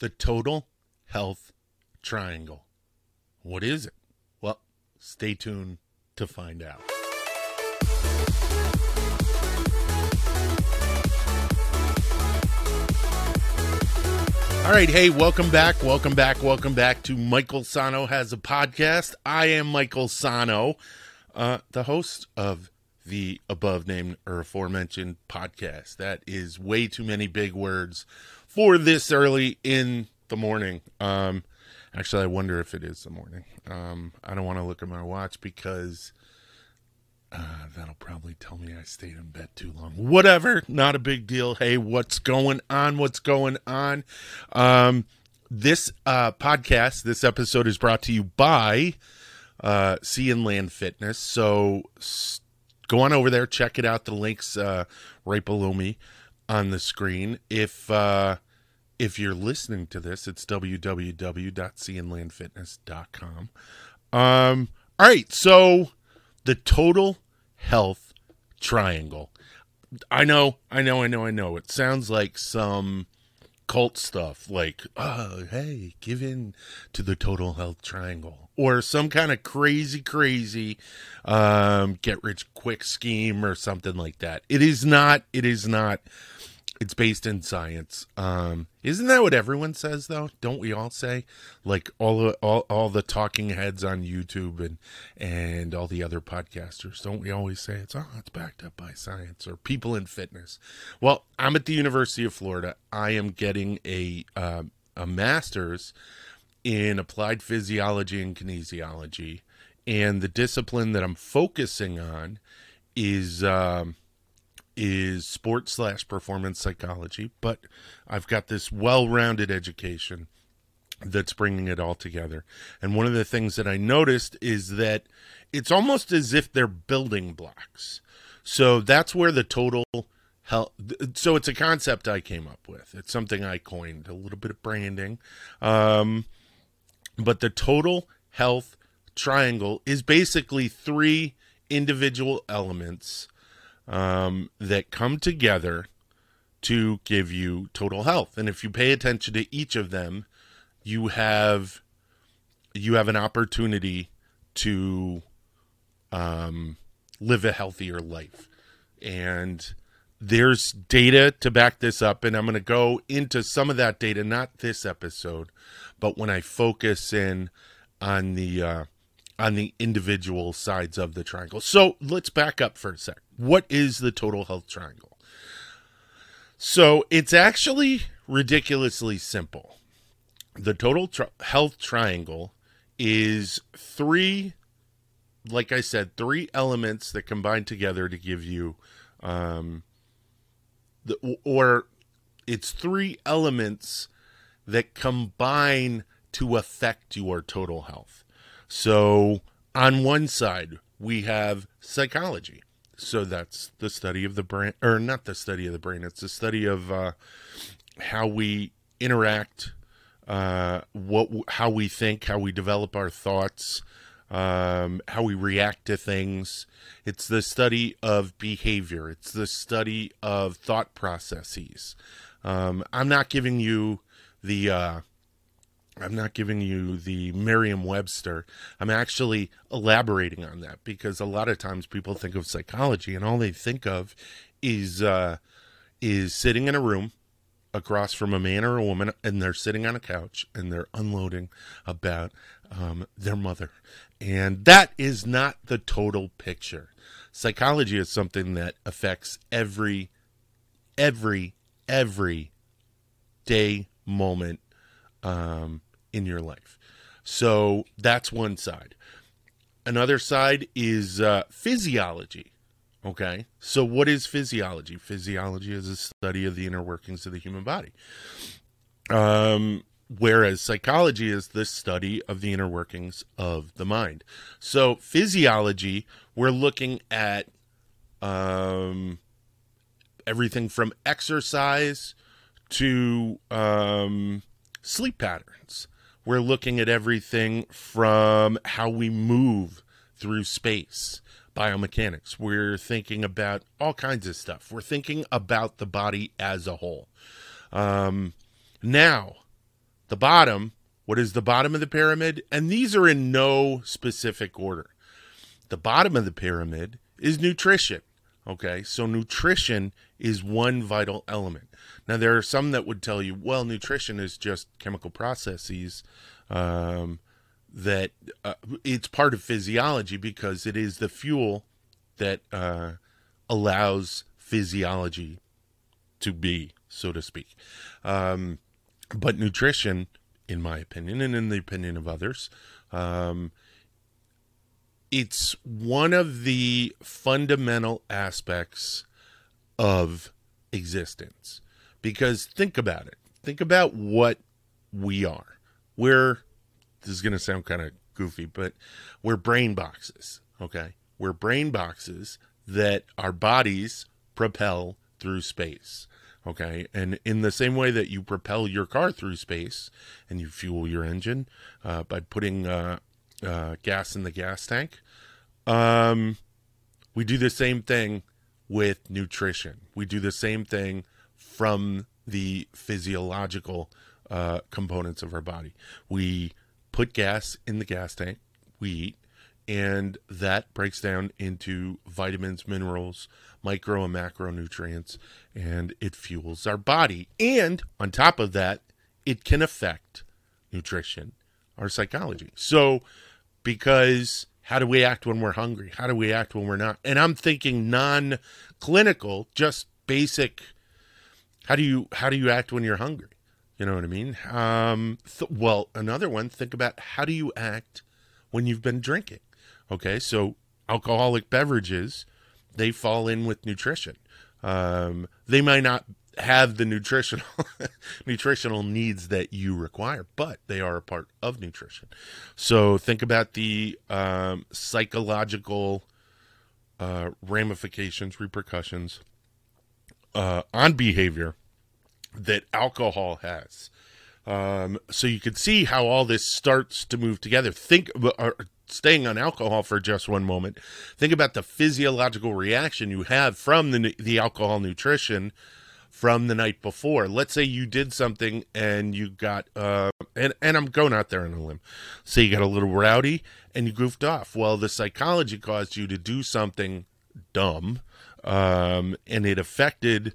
the total health triangle. What is it? Well, stay tuned to find out. All right, hey, welcome back, welcome back, welcome back to Michael Sahno has a podcast. I am Michael Sahno, uh, the host of the above named or aforementioned podcast. That is way too many big words for this early in the morning. Um, actually, I wonder if it is the morning. Um, I don't want to look at my watch because uh, that'll probably tell me I stayed in bed too long. Whatever, not a big deal. Hey, what's going on? What's going on? Um, this uh, podcast, this episode is brought to you by uh, Sea and Land Fitness. So s- go on over there, check it out. The links uh, right below me on the screen. If uh, if you're listening to this, it's www.seaandlandfitness.com. Um, all right, so the total health triangle. I know, I know, I know, I know. It sounds like some cult stuff, like, oh, hey, give in to the total health triangle, or some kind of crazy, crazy um, get rich quick scheme or something like that. It is not, it is not. It's based in science. Um, isn't that what everyone says though? Don't we all say like all the, all all the talking heads on YouTube and and all the other podcasters? Don't we always say it's oh it's backed up by science or people in fitness? Well, I'm at the University of Florida. I am getting a um, a master's in applied physiology and kinesiology, and the discipline that I'm focusing on is. Um, is sports slash performance psychology, but I've got this well rounded education that's bringing it all together. And one of the things that I noticed is that it's almost as if they're building blocks. So that's where the total health. So it's a concept I came up with. It's something I coined, a little bit of branding. Um, but the total health triangle is basically three individual elements um, that come together to give you total health. And if you pay attention to each of them, you have you have an opportunity to um, live a healthier life. And there's data to back this up, and I'm going to go into some of that data, not this episode, but when I focus in on the uh, on the individual sides of the triangle. So let's back up for a sec. What is the total health triangle? So it's actually ridiculously simple. The total health triangle is three, like I said, three elements that combine together to give you, um, the, or it's three elements that combine to affect your total health. So on one side, we have psychology. So that's the study of the brain, or not the study of the brain. It's the study of uh, how we interact, uh, what, how we think, how we develop our thoughts, um, how we react to things. It's the study of behavior. It's the study of thought processes. Um, I'm not giving you the uh, I'm not giving you the Merriam Webster. I'm actually elaborating on that because a lot of times people think of psychology and all they think of is uh, is sitting in a room across from a man or a woman and they're sitting on a couch and they're unloading about um, their mother. And that is not the total picture. Psychology is something that affects every, every, every day, moment, um, in your life. So that's one side. Another side is uh, physiology. Okay. So, what is physiology? Physiology is a study of the inner workings of the human body. Um, whereas psychology is the study of the inner workings of the mind. So, physiology, we're looking at um, everything from exercise to um, sleep patterns. We're looking at everything from how we move through space, biomechanics. We're thinking about all kinds of stuff. We're thinking about the body as a whole. Um, now, the bottom, what is the bottom of the pyramid? And these are in no specific order. The bottom of the pyramid is nutrition. Okay, so nutrition is one vital element. Now, there are some that would tell you, well, nutrition is just chemical processes um, that uh, it's part of physiology because it is the fuel that uh, allows physiology to be, so to speak. Um, but nutrition, in my opinion, and in the opinion of others, um, it's one of the fundamental aspects of existence. Because think about it. Think about what we are. We're, this is going to sound kind of goofy, but we're brain boxes. Okay. We're brain boxes that our bodies propel through space. Okay. And in the same way that you propel your car through space and you fuel your engine uh, by putting uh, uh, gas in the gas tank, um, we do the same thing with nutrition. We do the same thing from the physiological uh, components of our body. We put gas in the gas tank, we eat, and that breaks down into vitamins, minerals, micro and macronutrients, and it fuels our body. And on top of that, it can affect nutrition, our psychology. So, because how do we act when we're hungry? How do we act when we're not? And I'm thinking non clinical, just basic how do you how do you act when you're hungry? You know what I mean? Um, th- well, another one. Think about how do you act when you've been drinking. Okay, so alcoholic beverages they fall in with nutrition. Um, they might not have the nutritional nutritional needs that you require, but they are a part of nutrition. So think about the um, psychological uh, ramifications, repercussions uh, on behavior that alcohol has. Um, so you can see how all this starts to move together. Think, uh, staying on alcohol for just one moment. Think about the physiological reaction you have from the the alcohol nutrition from the night before. Let's say you did something and you got uh, and and I'm going out there on a limb. Say you got a little rowdy and you goofed off. Well, the psychology caused you to do something dumb um, and it affected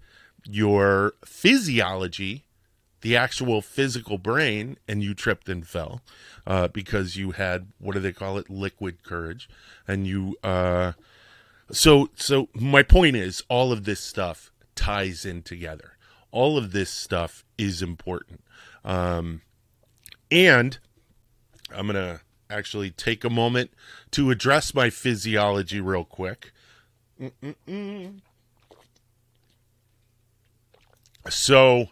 your physiology, the actual physical brain, and you tripped and fell uh, because you had what do they call it, liquid courage, and you. Uh, so, so my point is, all of this stuff ties in together. All of this stuff is important, um, and I'm gonna actually take a moment to address my physiology real quick. Mm-mm-mm. So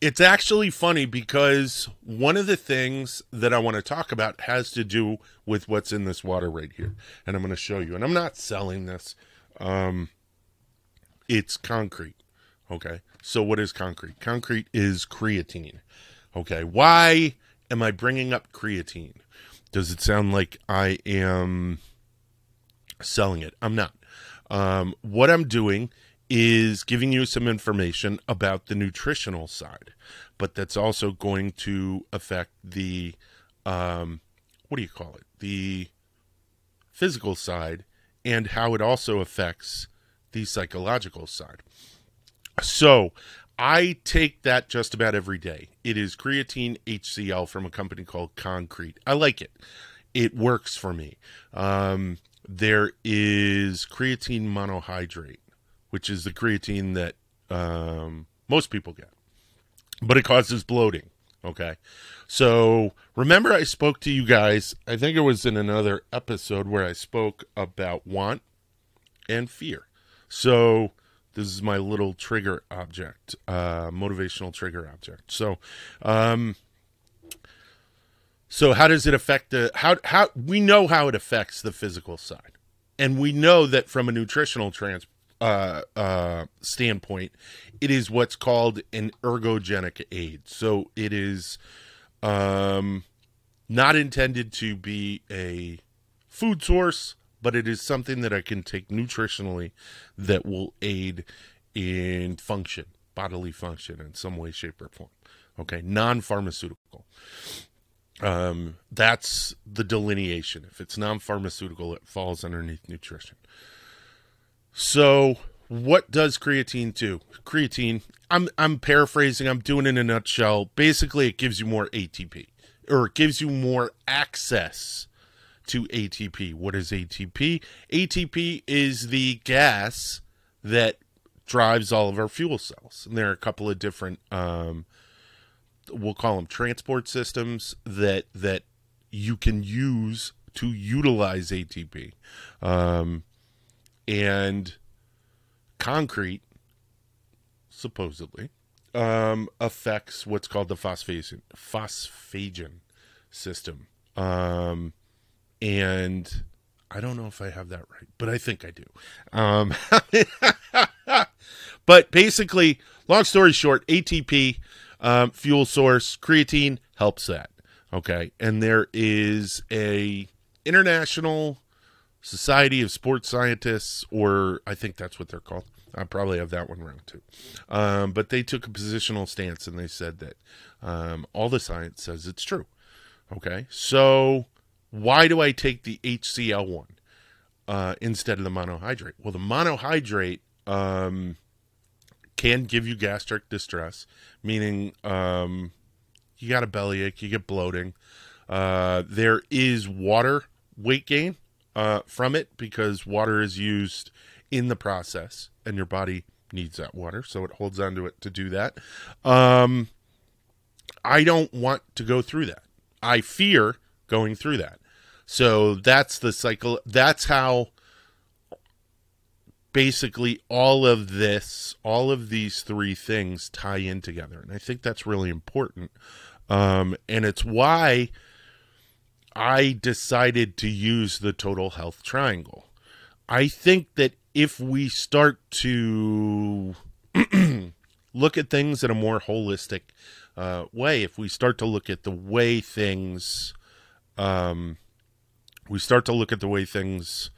it's actually funny because one of the things that I want to talk about has to do with what's in this water right here. And I'm going to show you. And I'm not selling this. Um, it's Con-Cret. Okay. So what is Con-Cret? Con-Cret is creatine. Okay. Why am I bringing up creatine? Does it sound like I am selling it? I'm not. Um, what I'm doing is giving you some information about the nutritional side, but that's also going to affect the um, what do you call it? The physical side and how it also affects the psychological side. So, I take that just about every day. It is creatine HCl from a company called Con-Cret. I like it. It works for me. Um, there is creatine monohydrate which is the creatine that um, most people get, but it causes bloating. Okay. So remember, I spoke to you guys, I think it was in another episode where I spoke about want and fear. So this is my little trigger object, uh, motivational trigger object. So, um, so how does it affect the how how we know how it affects the physical side, and we know that from a nutritional trans uh, uh, standpoint, it is what's called an ergogenic aid. So it is um, not intended to be a food source, but it is something that I can take nutritionally that will aid in function, bodily function in some way, shape, or form. Okay, non pharmaceutical. Um, that's the delineation. If it's non pharmaceutical, it falls underneath nutrition. So, what does creatine do? Creatine, I'm I'm paraphrasing, I'm doing it in a nutshell. Basically, it gives you more ATP or it gives you more access to ATP. What is ATP? ATP is the gas that drives all of our fuel cells. And there are a couple of different um, we'll call them transport systems that that you can use to utilize ATP. Um, and Con-Cret supposedly um, affects what's called the phosphagen phosphagen system. Um, and I don't know if I have that right, but I think I do. Um, but basically, long story short, ATP um, fuel source, creatine helps that. Okay, and there is a international society of sports scientists, or I think that's what they're called. I probably have that one wrong too. Um, but they took a positional stance and they said that um, all the science says it's true. Okay, so why do I take the HCl one uh, instead of the monohydrate? Well, the monohydrate um, can give you gastric distress, meaning um, you got a bellyache, you get bloating. Uh, there is water weight gain uh, from it because water is used in the process, and your body needs that water, so it holds onto it to do that. Um, I don't want to go through that. I fear going through that. So that's the cycle. That's how basically all of this, all of these three things tie in together. And I think that's really important. Um, and it's why I decided to use the total health triangle. I think that if we start to look at things in a more holistic uh, way, if we start to look at the way things, um, we start to look at the way things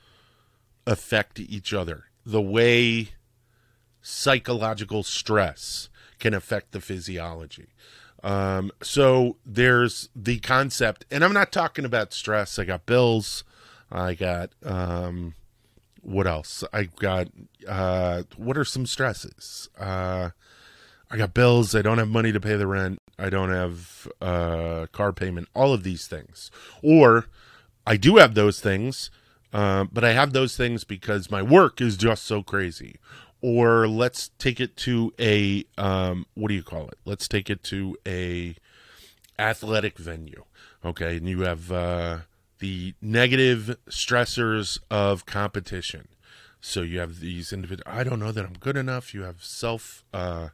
affect each other the way psychological stress can affect the physiology. Um, so there's the concept, and I'm not talking about stress. I got bills. I got um, what else? I got uh, what are some stresses? Uh, I got bills. I don't have money to pay the rent. I don't have uh, car payment. All of these things, or I do have those things, uh, but I have those things because my work is just so crazy. Or let's take it to a um, what do you call it? Let's take it to a athletic venue. Okay, and you have uh, the negative stressors of competition. So you have these individual. I don't know that I'm good enough. You have self uh,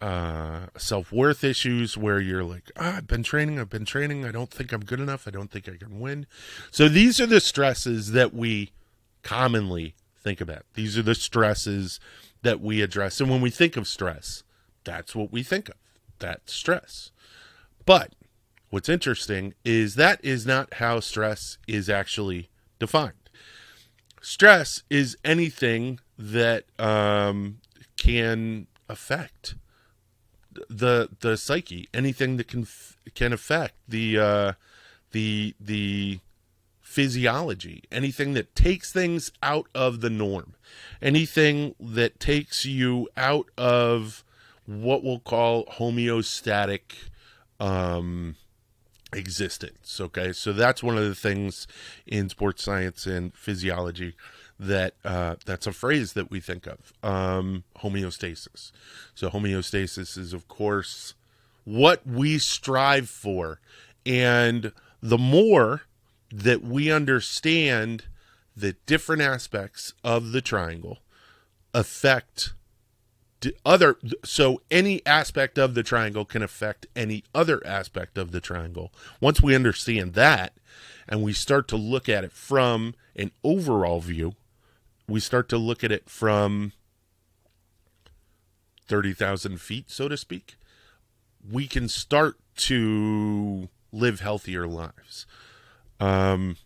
uh, self worth issues where you're like, ah, I've been training, I've been training, I don't think I'm good enough, I don't think I can win. So these are the stresses that we commonly think about. These are the stresses that we address. And when we think of stress, that's what we think of that stress. But what's interesting is that is not how stress is actually defined. Stress is anything that um, can affect the the psyche, anything that can can affect the uh, the the physiology, anything that takes things out of the norm, anything that takes you out of what we'll call homeostatic um, existence. Okay, so that's one of the things in sports science and physiology that uh, that's a phrase that we think of um, homeostasis. So homeostasis is, of course, what we strive for, and the more that we understand the different aspects of the triangle affect other so any aspect of the triangle can affect any other aspect of the triangle once we understand that and we start to look at it from an overall view we start to look at it from 30,000 feet, so to speak, we can start to live healthier lives. Um,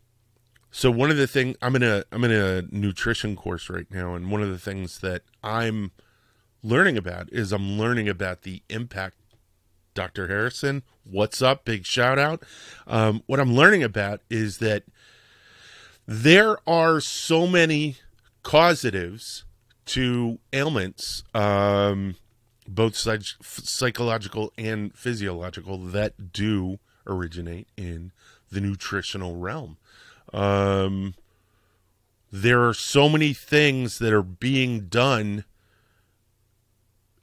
so one of the things I'm in a I'm in a nutrition course right now, and one of the things that I'm learning about is I'm learning about the impact Dr. Harrison, what's up? Big shout out. Um, what I'm learning about is that there are so many causatives to ailments, um, both psych- psychological and physiological, that do originate in the nutritional realm. Um, there are so many things that are being done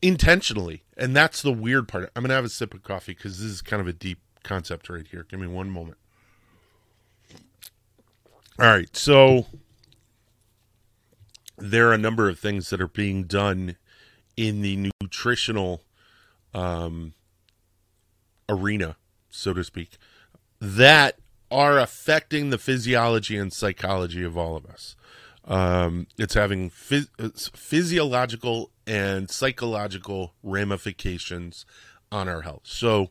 intentionally, and that's the weird part. I'm gonna have a sip of coffee because this is kind of a deep concept right here. Give me one moment. All right, so there are a number of things that are being done in the nutritional um, arena, so to speak, that are affecting the physiology and psychology of all of us. Um, it's having phys- physiological and psychological ramifications on our health. So,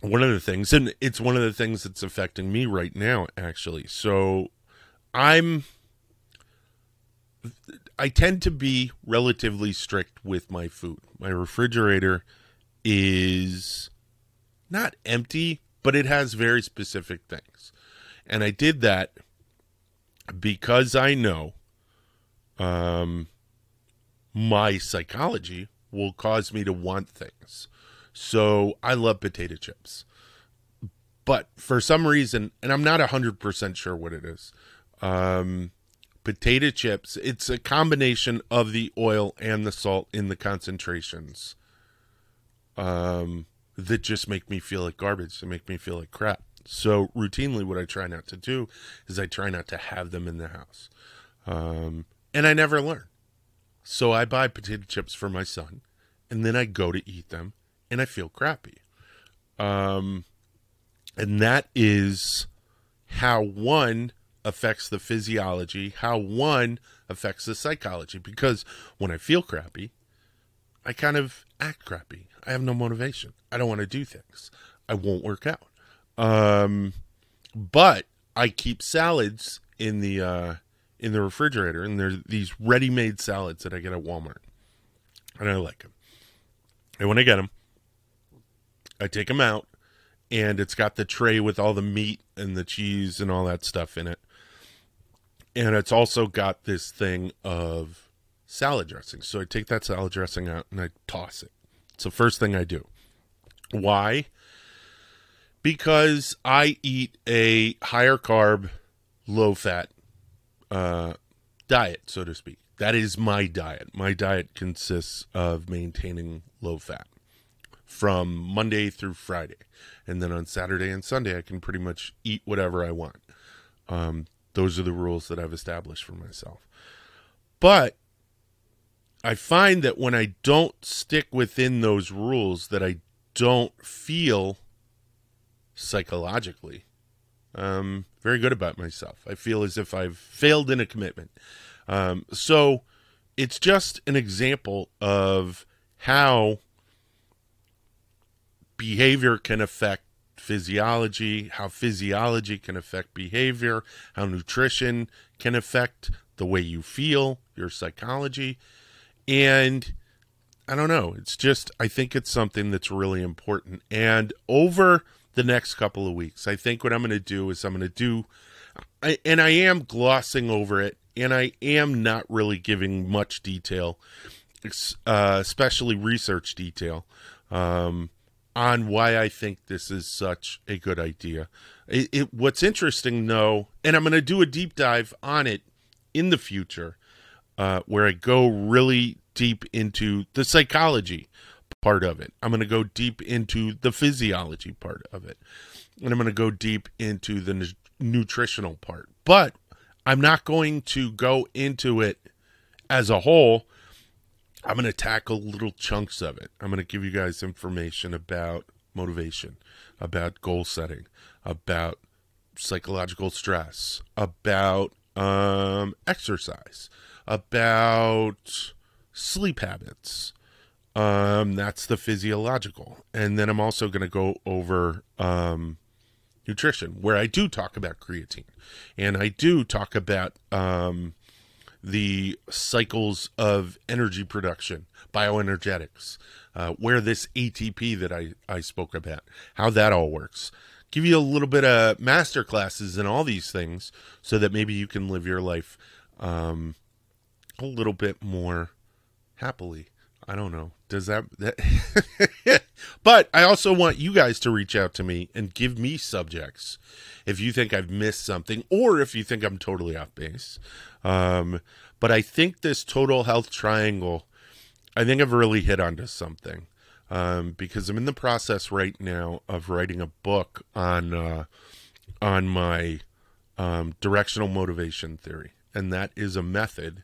one of the things, and it's one of the things that's affecting me right now, actually. So, I'm, I tend to be relatively strict with my food. My refrigerator is not empty, but it has very specific things. And I did that because I know um, my psychology will cause me to want things. So I love potato chips. But for some reason, and I'm not 100% sure what it is, um, potato chips, it's a combination of the oil and the salt in the concentrations um, that just make me feel like garbage, that make me feel like crap. So routinely, what I try not to do is I try not to have them in the house, um, and I never learn. So I buy potato chips for my son, and then I go to eat them, and I feel crappy. Um, and that is how one affects the physiology, how one affects the psychology. Because when I feel crappy, I kind of act crappy. I have no motivation. I don't want to do things. I won't work out. Um, but I keep salads in the uh, in the refrigerator, and there's these ready-made salads that I get at Walmart, and I like them. And when I get them, I take them out, and it's got the tray with all the meat and the cheese and all that stuff in it, and it's also got this thing of salad dressing. So I take that salad dressing out and I toss it. It's the first thing I do. Why? because I eat a higher carb, low fat uh, diet, so to speak. That is my diet. My diet consists of maintaining low fat from Monday through Friday. And then on Saturday and Sunday, I can pretty much eat whatever I want. Um, those are the rules that I've established for myself. But I find that when I don't stick within those rules, that I don't feel psychologically um, very good about myself. I feel as if I've failed in a commitment. Um, so it's just an example of how behavior can affect physiology, how physiology can affect behavior, how nutrition can affect the way you feel, your psychology. And I don't know, it's just, I think it's something that's really important. And over the next couple of weeks. I think what I'm going to do is I'm going to do, I, and I am glossing over it, and I am not really giving much detail, uh, especially research detail, um, on why I think this is such a good idea. It, it, what's interesting, though, and I'm going to do a deep dive on it in the future, uh, where I go really deep into the psychology part of it. I'm going to go deep into the physiology part of it. And I'm going to go deep into the nu- nutritional part. But I'm not going to go into it as a whole. I'm going to tackle little chunks of it. I'm going to give you guys information about motivation, about goal setting, about psychological stress, about um, exercise, about sleep habits, um, that's the physiological. And then I'm also going to go over um, nutrition, where I do talk about creatine and I do talk about um, the cycles of energy production, bioenergetics, uh, where this ATP that I, I spoke about, how that all works. Give you a little bit of master classes in all these things so that maybe you can live your life um, a little bit more happily. I don't know. Does that, that But I also want you guys to reach out to me and give me subjects if you think I've missed something or if you think I'm totally off base. Um, but I think this total health triangle, I think I've really hit onto something. Um, because I'm in the process right now of writing a book on uh, on my um, directional motivation theory, and that is a method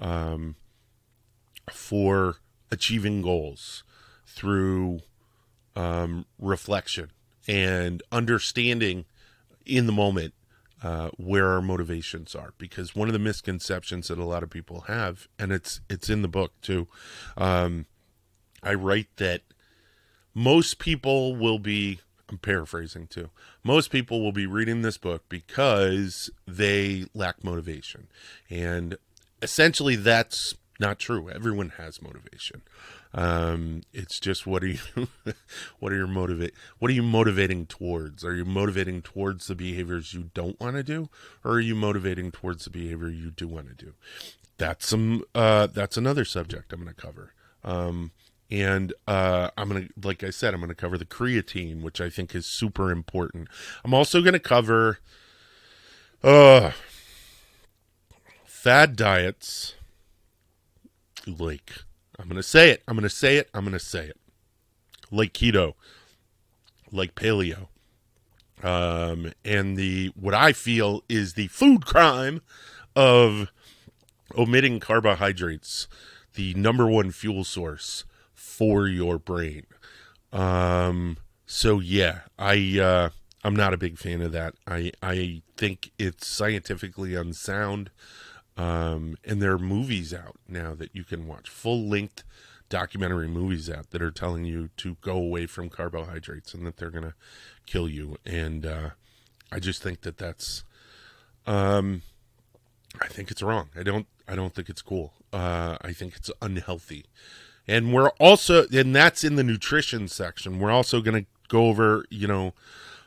um, for achieving goals through um, reflection and understanding in the moment uh, where our motivations are. Because one of the misconceptions that a lot of people have and it's it's in the book too um, i write that most people will be i'm paraphrasing too most people will be reading this book because they lack motivation. And essentially that's not true everyone has motivation um, it's just what are you, what are your motivate, what are you motivating towards? Are you motivating towards the behaviors you don't want to do, or are you motivating towards the behavior you do want to do? That's some, uh, that's another subject I'm going to cover. Um, and uh, I'm gonna, like I said, I'm gonna cover the creatine, which I think is super important. I'm also gonna cover, uh, fad diets, like I'm going to say it. I'm going to say it. I'm going to say it. Like keto, like paleo. Um, and the what I feel is the food crime of omitting carbohydrates, the number one fuel source for your brain. Um, so yeah, I uh, I'm not a big fan of that. I I think it's scientifically unsound. Um, and there are movies out now that you can watch, full length documentary movies out that are telling you to go away from carbohydrates and that they're going to kill you. And uh, I just think that that's, um, I think it's wrong. I don't, I don't think it's cool. Uh, I think it's unhealthy. And we're also, and that's in the nutrition section. We're also going to go over, you know,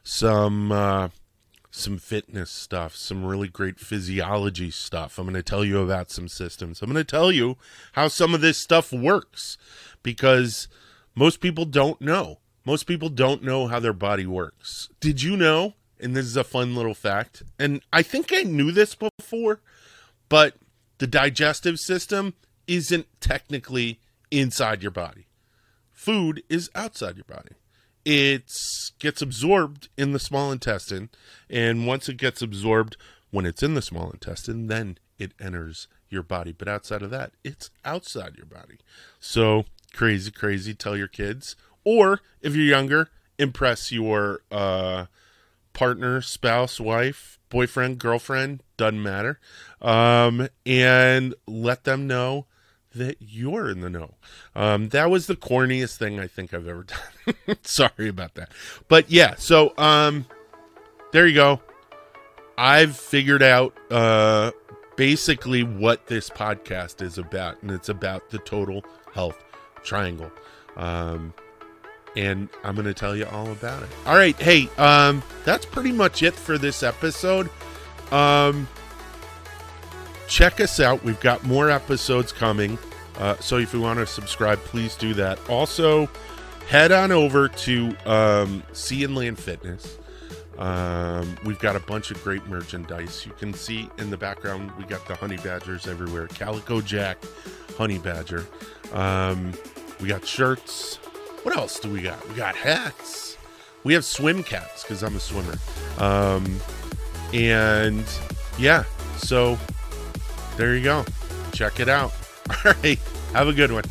some, uh, some fitness stuff, some really great physiology stuff. I'm going to tell you about some systems. I'm going to tell you how some of this stuff works because most people don't know. Most people don't know how their body works. Did you know? And this is a fun little fact. And I think I knew this before, but the digestive system isn't technically inside your body. Food is outside your body it gets absorbed in the small intestine. And once it gets absorbed, when it's in the small intestine, then it enters your body. But outside of that, it's outside your body. So crazy, crazy. Tell your kids. Or if you're younger, impress your uh, partner, spouse, wife, boyfriend, girlfriend, doesn't matter. Um, and let them know that you're in the know. Um, that was the corniest thing I think I've ever done. Sorry about that. But yeah, so um, there you go. I've figured out uh, basically what this podcast is about, and it's about the total health triangle. Um, and I'm going to tell you all about it. All right. Hey, um, that's pretty much it for this episode. Um, check us out. We've got more episodes coming. Uh, so if you want to subscribe, please do that. Also, head on over to um, Sea and Land Fitness. Um, we've got a bunch of great merchandise. You can see in the background, we got the honey badgers everywhere. Calico Jack, honey badger. Um, we got shirts. What else do we got? We got hats. We have swim caps because I'm a swimmer. Um, and yeah, so there you go. Check it out. All right. Have a good one.